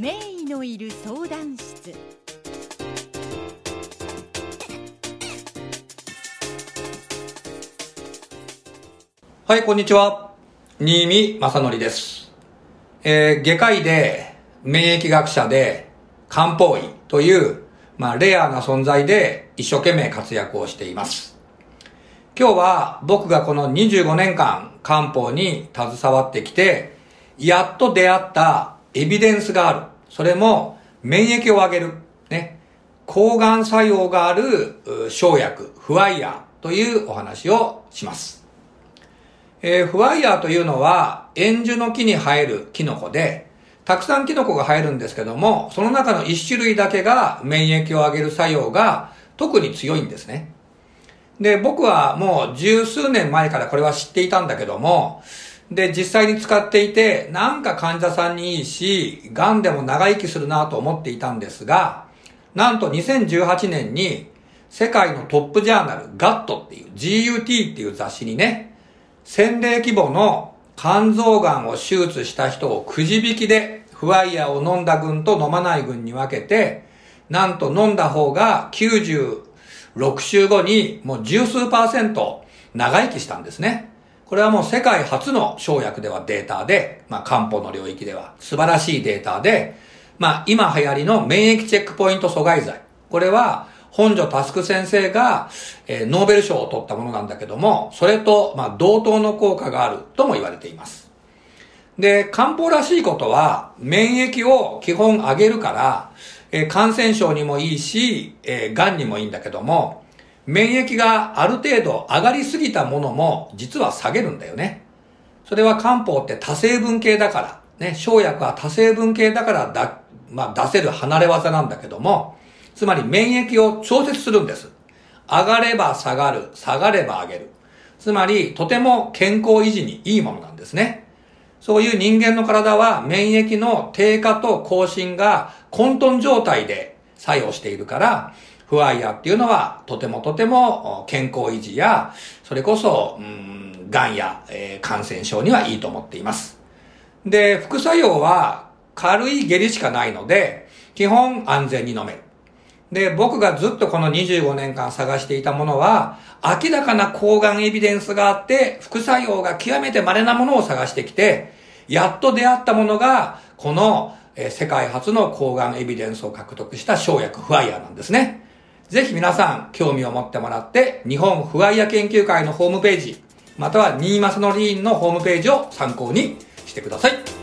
名医のいる相談室はい、こんにちは。新見正則です。えー外科医で、免疫学者で、漢方医という、まあ、レアな存在で一生懸命活躍をしています。今日は僕がこの25年間漢方に携わってきて、やっと出会ったエビデンスがある。それも免疫を上げる。ね。抗がん作用がある生薬、フワイヤーというお話をします。えーフワイヤーというのは、円樹の木に生えるキノコで、たくさんキノコが生えるんですけども、その中の一種類だけが免疫を上げる作用が特に強いんですね。で、僕はもう十数年前からこれは知っていたんだけども、で、実際に使っていて、なんか患者さんにいいし、癌でも長生きするなと思っていたんですが、なんと2018年に世界のトップジャーナル、ガットっていう GUT っていう雑誌にね、1000例規模の肝臓がんを手術した人をくじ引きでフワイヤーを飲んだ群と飲まない群に分けて、なんと飲んだ方が96週後にもう十数パーセント長生きしたんですね。これはもう世界初の生薬ではデータで、まあ漢方の領域では素晴らしいデータで、まあ今流行りの免疫チェックポイント阻害剤。これは本庶佑先生が、えーノーベル賞を取ったものなんだけども、それと、まあ、同等の効果があるとも言われています。で、漢方らしいことは、免疫を基本上げるから、えー感染症にもいいし、えー癌にもいいんだけども、免疫がある程度上がりすぎたものも、実は下げるんだよね。それは漢方って多成分系だから、ね、生薬は多成分系だからだ、まあ、出せる離れ技なんだけども、つまり免疫を調節するんです。上がれば下がる、下がれば上げる。つまり、とても健康維持にいいものなんですね。そういう人間の体は免疫の低下と更新が混沌状態で作用しているから、フワイヤーっていうのはとてもとても健康維持や、それこそ、うん、癌や、えー感染症にはいいと思っています。で、副作用は軽い下痢しかないので、基本安全に飲める。で、僕がずっとこの25年間探していたものは、明らかな抗がんエビデンスがあって、副作用が極めて稀なものを探してきて、やっと出会ったものが、この、えー世界初の抗がんエビデンスを獲得した生薬フワイヤーなんですね。ぜひ皆さん、興味を持ってもらって、日本フワイヤ研究会のホームページ、または新マスのリーンのホームページを参考にしてください。